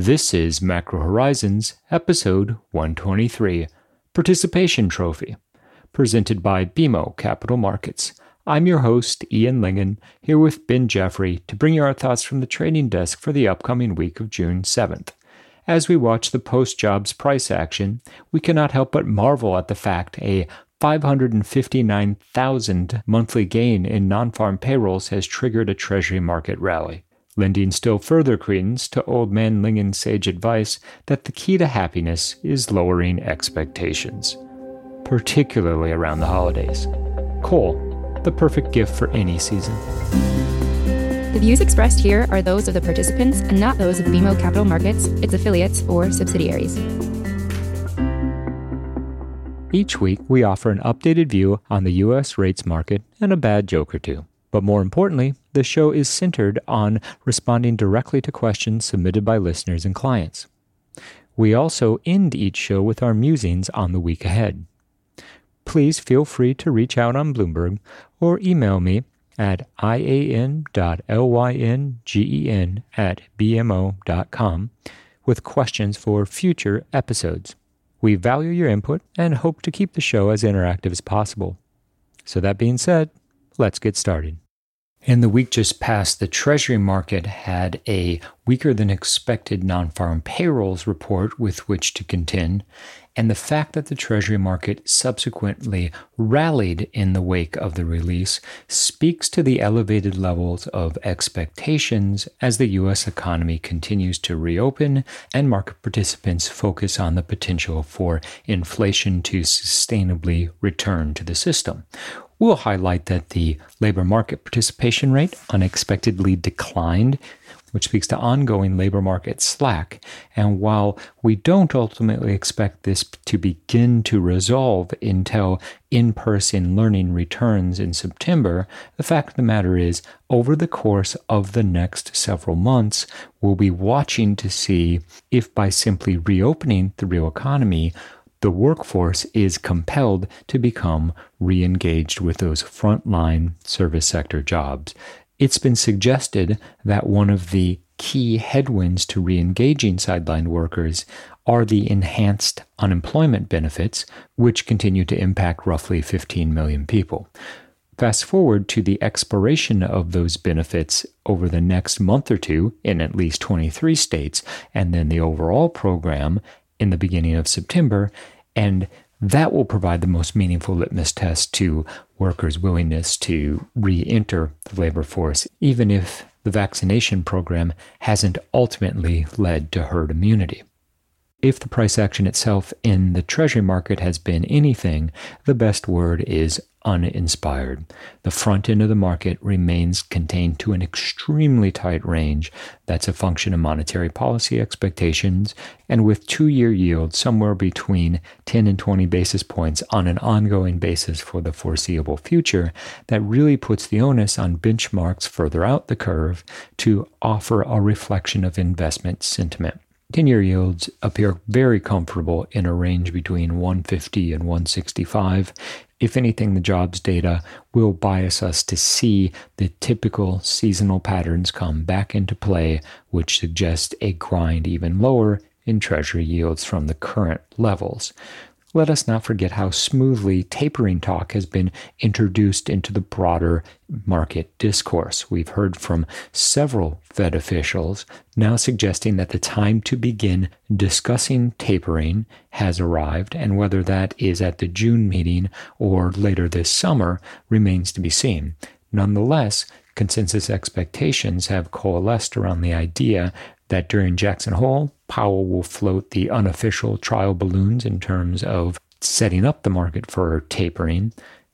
This is Macro Horizons, episode 123, Participation Trophy, presented by BMO Capital Markets. I'm your host, Ian Lyngen, here with Ben Jeffrey to bring you our thoughts from the trading desk for the upcoming week of June 7th. As we watch the post jobs price action, we cannot help but marvel at the fact a 559,000 monthly gain in non farm payrolls has triggered a Treasury market rally lending still further credence to Old Man Lyngen's sage advice that the key to happiness is lowering expectations, particularly around the holidays. Coal, the perfect gift for any season. The views expressed here are those of the participants and not those of BMO Capital Markets, its affiliates, or subsidiaries. Each week, we offer an updated view on the U.S. rates market and a bad joke or two. But more importantly, the show is centered on responding directly to questions submitted by listeners and clients. We also end each show with our musings on the week ahead. Please feel free to reach out on Bloomberg or email me at ian.lyngen at bmo.com with questions for future episodes. We value your input and hope to keep the show as interactive as possible. So, that being said, let's get started. In the week just past, the Treasury market had a weaker than expected non farm payrolls report with which to contend, and the fact that the Treasury market subsequently rallied in the wake of the release speaks to the elevated levels of expectations as the U.S. economy continues to reopen and market participants focus on the potential for inflation to sustainably return to the system. We'll highlight that the labor market participation rate unexpectedly declined, which speaks to ongoing labor market slack. And while we don't ultimately expect this to begin to resolve until in person learning returns in September, the fact of the matter is, over the course of the next several months, we'll be watching to see if by simply reopening the real economy, the workforce is compelled to become re engaged with those frontline service sector jobs. It's been suggested that one of the key headwinds to re engaging sidelined workers are the enhanced unemployment benefits, which continue to impact roughly 15 million people. Fast forward to the expiration of those benefits over the next month or two in at least 23 states, and then the overall program in the beginning of September, and that will provide the most meaningful litmus test to workers' willingness to re enter the labor force, even if the vaccination program hasn't ultimately led to herd immunity. If the price action itself in the Treasury market has been anything, the best word is uninspired. The front end of the market remains contained to an extremely tight range that's a function of monetary policy expectations, and with two year yields somewhere between 10 and 20 basis points on an ongoing basis for the foreseeable future, that really puts the onus on benchmarks further out the curve to offer a reflection of investment sentiment. 10 year yields appear very comfortable in a range between 150 and 165. If anything, the jobs data will bias us to see the typical seasonal patterns come back into play, which suggest a grind even lower in Treasury yields from the current levels let us not forget how smoothly tapering talk has been introduced into the broader market discourse. We've heard from several Fed officials now suggesting that the time to begin discussing tapering has arrived, and whether that is at the June meeting or later this summer remains to be seen. Nonetheless, consensus expectations have coalesced around the idea that during Jackson Hole, Powell will float the unofficial trial balloons in terms of setting up the market for tapering.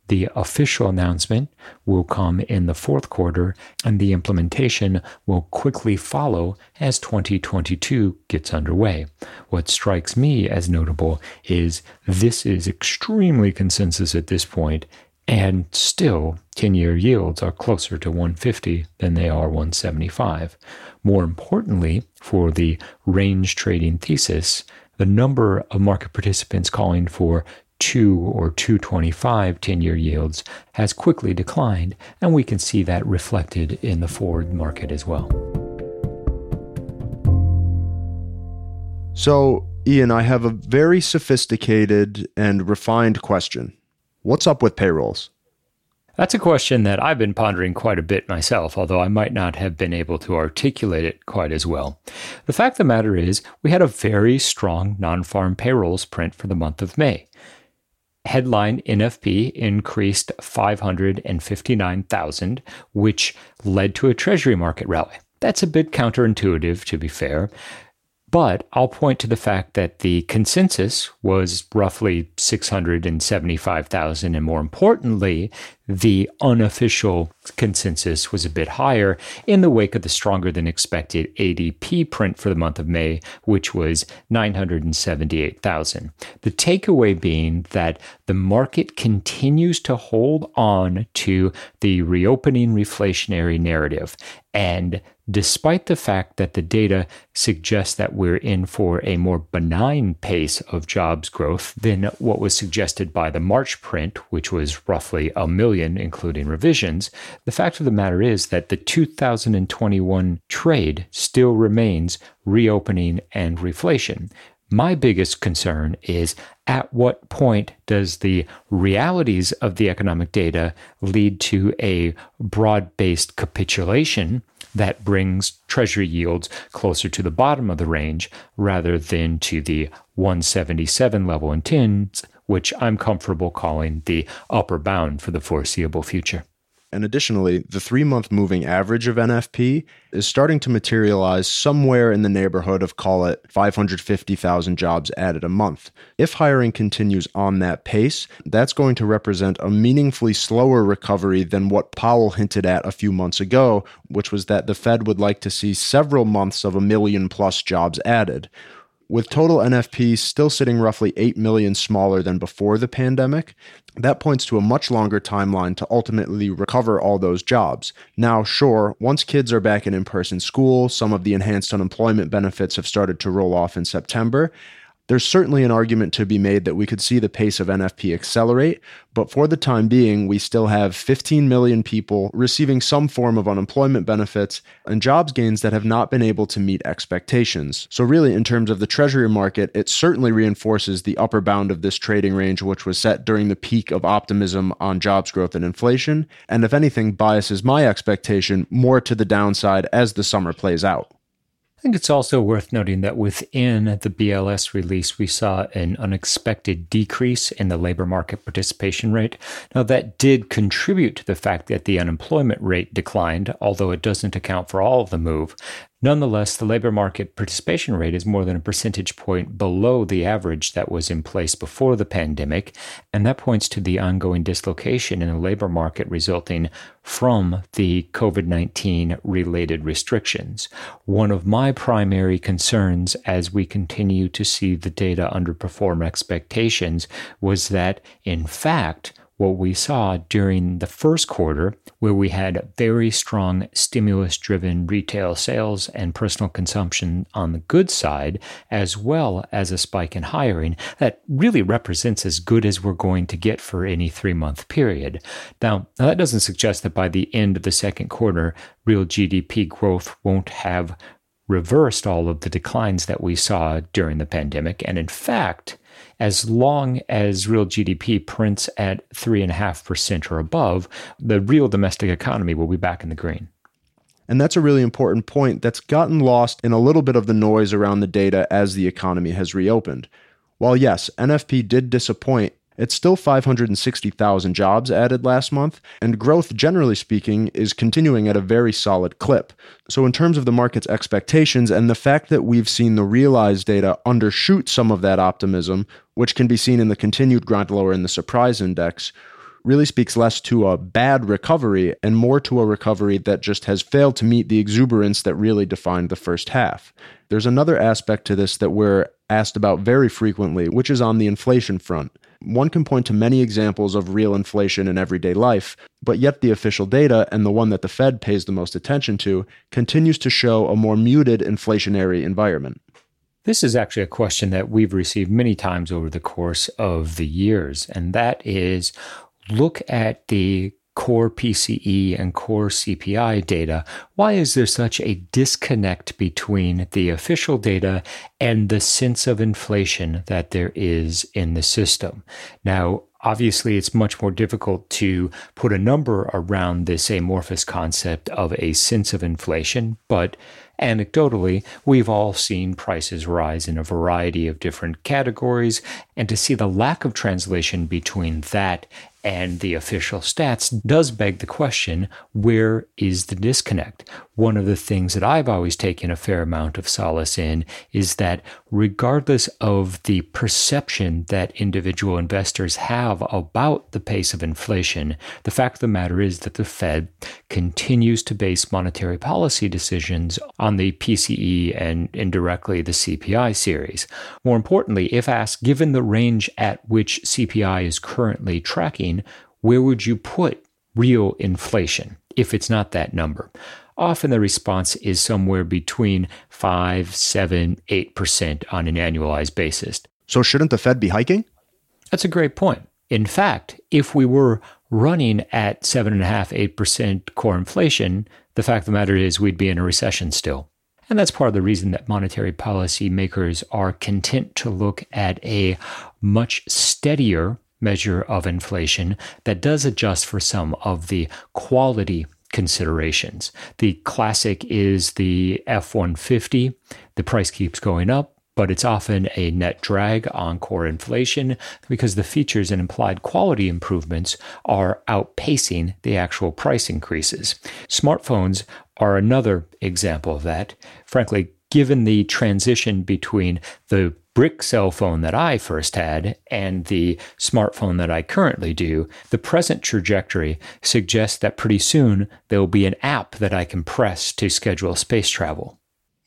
The official announcement will come in the fourth quarter, and the implementation will quickly follow as 2022 gets underway. What strikes me as notable is this is extremely consensus at this point, and still 10 year yields are closer to 150 than they are 175. More importantly, for the range trading thesis, the number of market participants calling for 2 or 225 10 year yields has quickly declined, and we can see that reflected in the forward market as well. So, Ian, I have a very sophisticated and refined question. What's up with payrolls? That's a question that I've been pondering quite a bit myself, although I might not have been able to articulate it quite as well. The fact of the matter is, we had a very strong non farm payrolls print for the month of May. Headline NFP increased 559,000, which led to a Treasury market rally. That's a bit counterintuitive, to be fair. But I'll point to the fact that the consensus was roughly 675,000. And more importantly, the unofficial consensus was a bit higher in the wake of the stronger than expected ADP print for the month of May, which was 978,000. The takeaway being that the market continues to hold on to the reopening reflationary narrative. And despite the fact that the data suggests that we're in for a more benign pace of jobs growth than what was suggested by the March print, which was roughly a million, including revisions, the fact of the matter is that the 2021 trade still remains reopening and reflation. My biggest concern is at what point does the realities of the economic data lead to a broad based capitulation that brings treasury yields closer to the bottom of the range rather than to the 177 level in tens, which I'm comfortable calling the upper bound for the foreseeable future. And additionally, the three month moving average of NFP is starting to materialize somewhere in the neighborhood of, call it, 550,000 jobs added a month. If hiring continues on that pace, that's going to represent a meaningfully slower recovery than what Powell hinted at a few months ago, which was that the Fed would like to see several months of a million plus jobs added. With total NFP still sitting roughly 8 million smaller than before the pandemic, that points to a much longer timeline to ultimately recover all those jobs. Now, sure, once kids are back in in person school, some of the enhanced unemployment benefits have started to roll off in September. There's certainly an argument to be made that we could see the pace of NFP accelerate, but for the time being, we still have 15 million people receiving some form of unemployment benefits and jobs gains that have not been able to meet expectations. So, really, in terms of the Treasury market, it certainly reinforces the upper bound of this trading range, which was set during the peak of optimism on jobs growth and inflation, and if anything, biases my expectation more to the downside as the summer plays out think it's also worth noting that within the BLS release, we saw an unexpected decrease in the labor market participation rate. Now, that did contribute to the fact that the unemployment rate declined, although it doesn't account for all of the move. Nonetheless, the labor market participation rate is more than a percentage point below the average that was in place before the pandemic, and that points to the ongoing dislocation in the labor market resulting from the COVID 19 related restrictions. One of my primary concerns as we continue to see the data underperform expectations was that, in fact, what we saw during the first quarter, where we had very strong stimulus driven retail sales and personal consumption on the good side, as well as a spike in hiring, that really represents as good as we're going to get for any three month period. Now, now, that doesn't suggest that by the end of the second quarter, real GDP growth won't have reversed all of the declines that we saw during the pandemic. And in fact, as long as real GDP prints at 3.5% or above, the real domestic economy will be back in the green. And that's a really important point that's gotten lost in a little bit of the noise around the data as the economy has reopened. While yes, NFP did disappoint, it's still 560,000 jobs added last month, and growth, generally speaking, is continuing at a very solid clip. So, in terms of the market's expectations and the fact that we've seen the realized data undershoot some of that optimism, which can be seen in the continued grind lower in the surprise index, really speaks less to a bad recovery and more to a recovery that just has failed to meet the exuberance that really defined the first half. There's another aspect to this that we're asked about very frequently, which is on the inflation front. One can point to many examples of real inflation in everyday life, but yet the official data, and the one that the Fed pays the most attention to, continues to show a more muted inflationary environment. This is actually a question that we've received many times over the course of the years, and that is look at the core PCE and core CPI data, why is there such a disconnect between the official data and the sense of inflation that there is in the system? Now, obviously, it's much more difficult to put a number around this amorphous concept of a sense of inflation, but Anecdotally, we've all seen prices rise in a variety of different categories, and to see the lack of translation between that and the official stats does beg the question where is the disconnect? One of the things that I've always taken a fair amount of solace in is that regardless of the perception that individual investors have about the pace of inflation, the fact of the matter is that the Fed continues to base monetary policy decisions on the PCE and indirectly the CPI series. More importantly, if asked, given the range at which CPI is currently tracking, where would you put real inflation if it's not that number? Often the response is somewhere between 5, 7, 8% on an annualized basis. So, shouldn't the Fed be hiking? That's a great point. In fact, if we were running at 7.5%, 8% core inflation, the fact of the matter is we'd be in a recession still. And that's part of the reason that monetary policy makers are content to look at a much steadier measure of inflation that does adjust for some of the quality considerations. The classic is the F 150. The price keeps going up, but it's often a net drag on core inflation because the features and implied quality improvements are outpacing the actual price increases. Smartphones are another example of that. Frankly, given the transition between the brick cell phone that I first had and the smartphone that I currently do, the present trajectory suggests that pretty soon there will be an app that I can press to schedule space travel.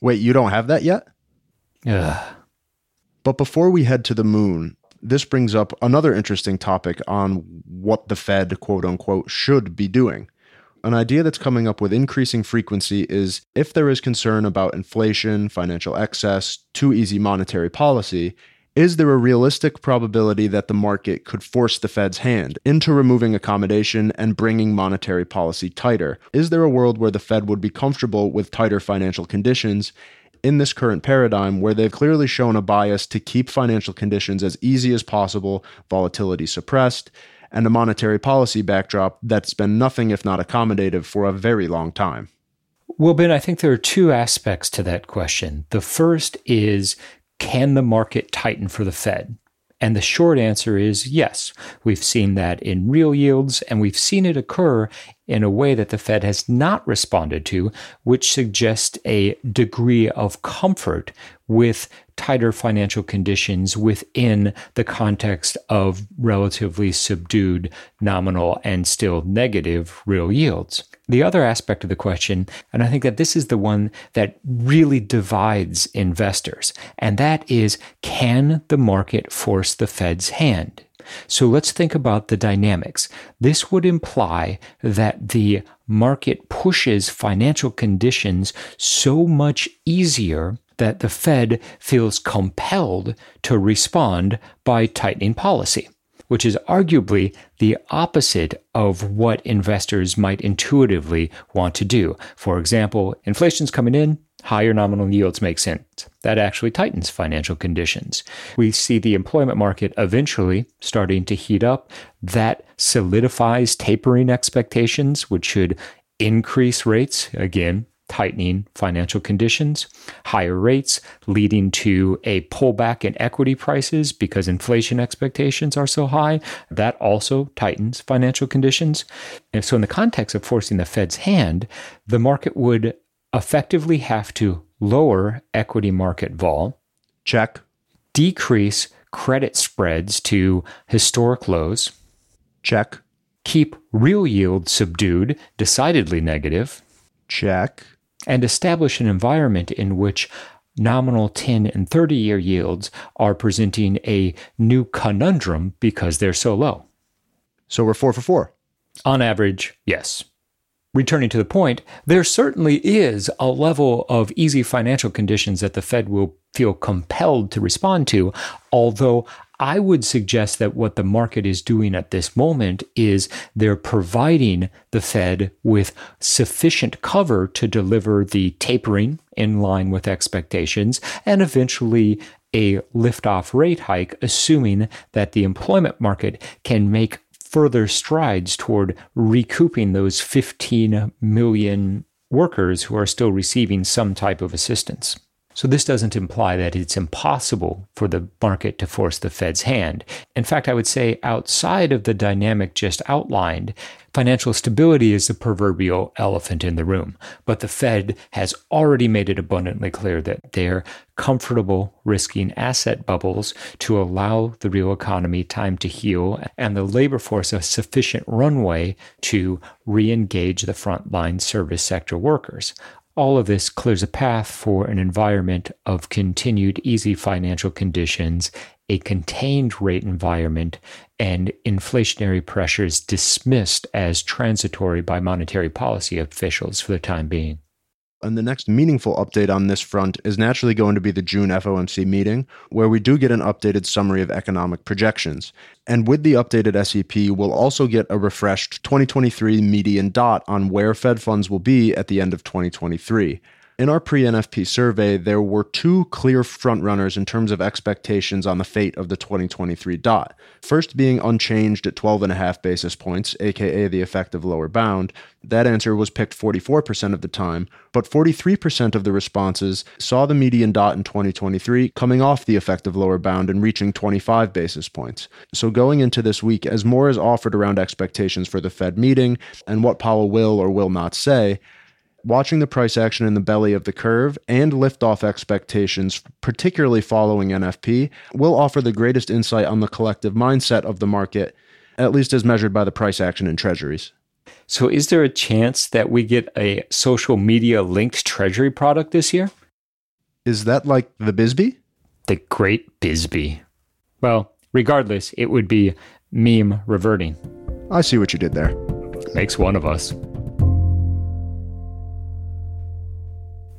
Wait, you don't have that yet? Ugh. But before we head to the moon, this brings up another interesting topic on what the Fed, quote unquote, should be doing. An idea that's coming up with increasing frequency is if there is concern about inflation, financial excess, too easy monetary policy, is there a realistic probability that the market could force the Fed's hand into removing accommodation and bringing monetary policy tighter? Is there a world where the Fed would be comfortable with tighter financial conditions in this current paradigm where they've clearly shown a bias to keep financial conditions as easy as possible, volatility suppressed, and a monetary policy backdrop that's been nothing if not accommodative for a very long time? Well, Ben, I think there are two aspects to that question. The first is can the market tighten for the Fed? And the short answer is yes. We've seen that in real yields, and we've seen it occur in a way that the Fed has not responded to, which suggests a degree of comfort with tighter financial conditions within the context of relatively subdued nominal and still negative real yields. The other aspect of the question, and I think that this is the one that really divides investors, and that is can the market force the Fed's hand? So let's think about the dynamics. This would imply that the market pushes financial conditions so much easier that the Fed feels compelled to respond by tightening policy, which is arguably the opposite of what investors might intuitively want to do. For example, inflation's coming in, higher nominal yields make sense. That actually tightens financial conditions. We see the employment market eventually starting to heat up. That solidifies tapering expectations, which should increase rates. Again, tightening financial conditions, higher rates leading to a pullback in equity prices because inflation expectations are so high. That also tightens financial conditions. And so, in the context of forcing the Fed's hand, the market would effectively have to lower equity market vol. Check. Decrease credit spreads to historic lows. Check. Keep real yield subdued, decidedly negative. Check and establish an environment in which nominal 10 and 30 year yields are presenting a new conundrum because they're so low. So we're four for four. On average, yes. Returning to the point, there certainly is a level of easy financial conditions that the Fed will feel compelled to respond to, although I would suggest that what the market is doing at this moment is they're providing the Fed with sufficient cover to deliver the tapering in line with expectations and eventually a lift-off rate hike, assuming that the employment market can make further strides toward recouping those 15 million workers who are still receiving some type of assistance. So, this doesn't imply that it's impossible for the market to force the Fed's hand. In fact, I would say outside of the dynamic just outlined, financial stability is the proverbial elephant in the room. But the Fed has already made it abundantly clear that they're comfortable risking asset bubbles to allow the real economy time to heal and the labor force a sufficient runway to re engage the frontline service sector workers. All of this clears a path for an environment of continued easy financial conditions, a contained rate environment, and inflationary pressures dismissed as transitory by monetary policy officials for the time being. And the next meaningful update on this front is naturally going to be the June FOMC meeting, where we do get an updated summary of economic projections. And with the updated SEP, we'll also get a refreshed 2023 median dot on where Fed funds will be at the end of 2023. In our pre NFP survey, there were two clear frontrunners in terms of expectations on the fate of the 2023 dot. First being unchanged at 12.5 basis points, aka the effective lower bound. That answer was picked 44% of the time, but 43% of the responses saw the median dot in 2023 coming off the effective lower bound and reaching 25 basis points. So going into this week, as more is offered around expectations for the Fed meeting and what Powell will or will not say, watching the price action in the belly of the curve and liftoff expectations, particularly following NFP, will offer the greatest insight on the collective mindset of the market, at least as measured by the price action in treasuries. So, is there a chance that we get a social media linked treasury product this year? Is that like the Bisbee? The great Bisbee. Well, regardless, it would be meme reverting. I see what you did there. Makes one of us.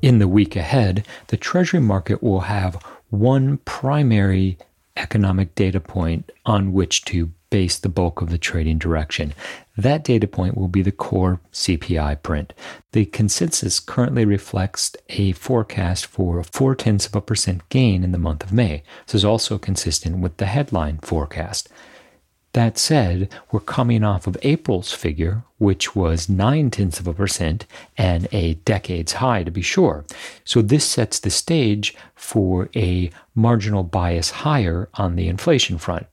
In the week ahead, the Treasury market will have one primary economic data point on which to base the bulk of the trading direction. That data point will be the core CPI print. The consensus currently reflects a forecast for four tenths of a percent gain in the month of May. This is also consistent with the headline forecast. That said, we're coming off of April's figure, which was nine tenths of a percent and a decade's high to be sure. So this sets the stage for a marginal bias higher on the inflation front.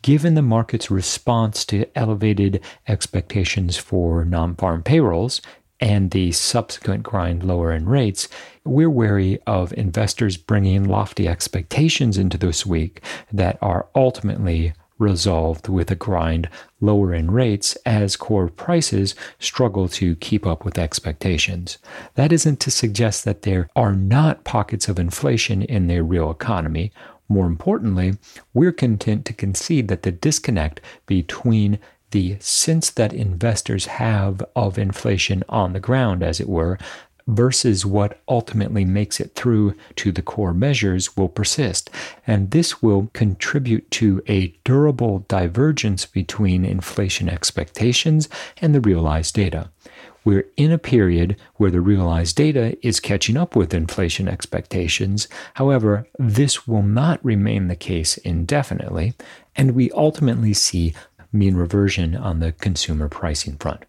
Given the market's response to elevated expectations for non farm payrolls, and the subsequent grind lower in rates, we're wary of investors bringing lofty expectations into this week that are ultimately resolved with a grind lower in rates as core prices struggle to keep up with expectations. That isn't to suggest that there are not pockets of inflation in the real economy. More importantly, we're content to concede that the disconnect between the sense that investors have of inflation on the ground, as it were, versus what ultimately makes it through to the core measures will persist. And this will contribute to a durable divergence between inflation expectations and the realized data. We're in a period where the realized data is catching up with inflation expectations. However, this will not remain the case indefinitely, and we ultimately see mean reversion on the consumer pricing front.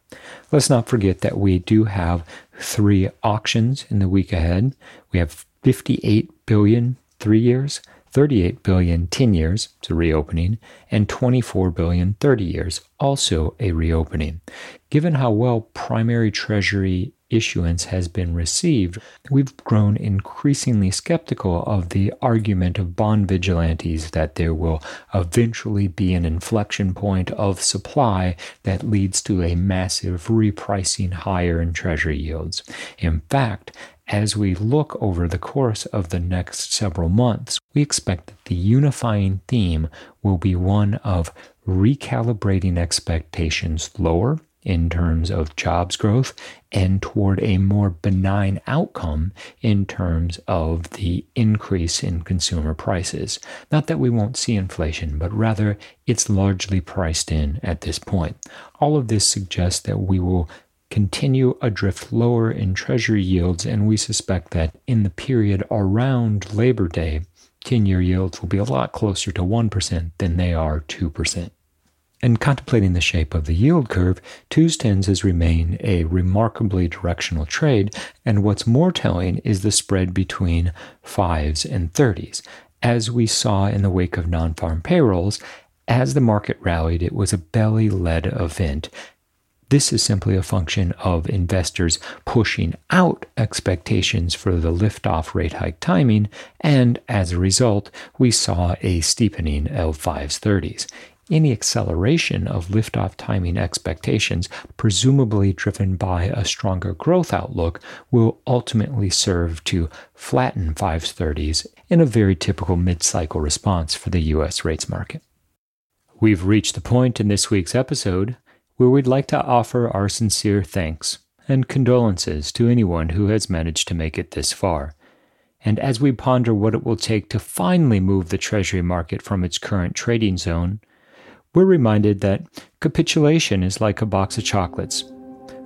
Let's not forget that we do have three auctions in the week ahead. We have 58 billion three years, 38 billion 10 years, it's a reopening, and 24 billion 30 years, also a reopening. Given how well primary treasury issuance has been received, we've grown increasingly skeptical of the argument of bond vigilantes that there will eventually be an inflection point of supply that leads to a massive repricing higher in treasury yields. In fact, as we look over the course of the next several months, we expect that the unifying theme will be one of recalibrating expectations lower in terms of jobs growth and toward a more benign outcome in terms of the increase in consumer prices. Not that we won't see inflation, but rather it's largely priced in at this point. All of this suggests that we will continue a drift lower in treasury yields, and we suspect that in the period around Labor Day, 10 year yields will be a lot closer to 1% than they are 2%. And contemplating the shape of the yield curve, twos tens has remained a remarkably directional trade, and what's more telling is the spread between fives and thirties. As we saw in the wake of non farm payrolls, as the market rallied, it was a belly led event. This is simply a function of investors pushing out expectations for the liftoff rate hike timing, and as a result, we saw a steepening of 5s 30s any acceleration of liftoff timing expectations, presumably driven by a stronger growth outlook, will ultimately serve to flatten 530s in a very typical mid cycle response for the U.S. rates market. We've reached the point in this week's episode where we'd like to offer our sincere thanks and condolences to anyone who has managed to make it this far. And as we ponder what it will take to finally move the Treasury market from its current trading zone, we're reminded that capitulation is like a box of chocolates.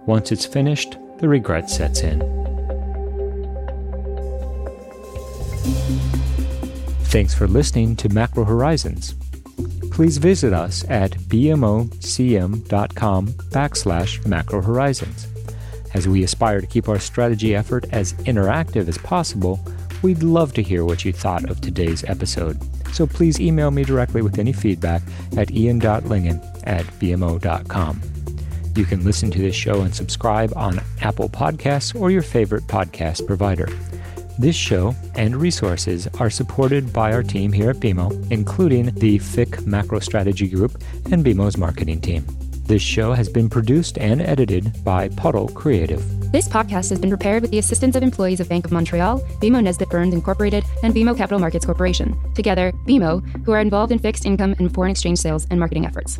Once it's finished, the regret sets in. Thanks for listening to Macro Horizons. Please visit us at bmocm.com backslash macro horizons. As we aspire to keep our strategy effort as interactive as possible, we'd love to hear what you thought of today's episode so please email me directly with any feedback at ian.lyngen at bmo.com. You can listen to this show and subscribe on Apple Podcasts or your favorite podcast provider. This show and resources are supported by our team here at BMO, including the FIC Macro Strategy Group and BMO's marketing team. This show has been produced and edited by Puddle Creative. This podcast has been prepared with the assistance of employees of Bank of Montreal, BMO Nesbitt Burns Incorporated, and BMO Capital Markets Corporation. Together, BMO, who are involved in fixed income and foreign exchange sales and marketing efforts.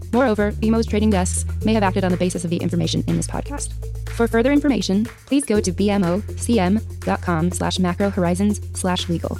Moreover, BMO's trading desks may have acted on the basis of the information in this podcast. For further information, please go to bmocm.com slash macro horizons slash legal.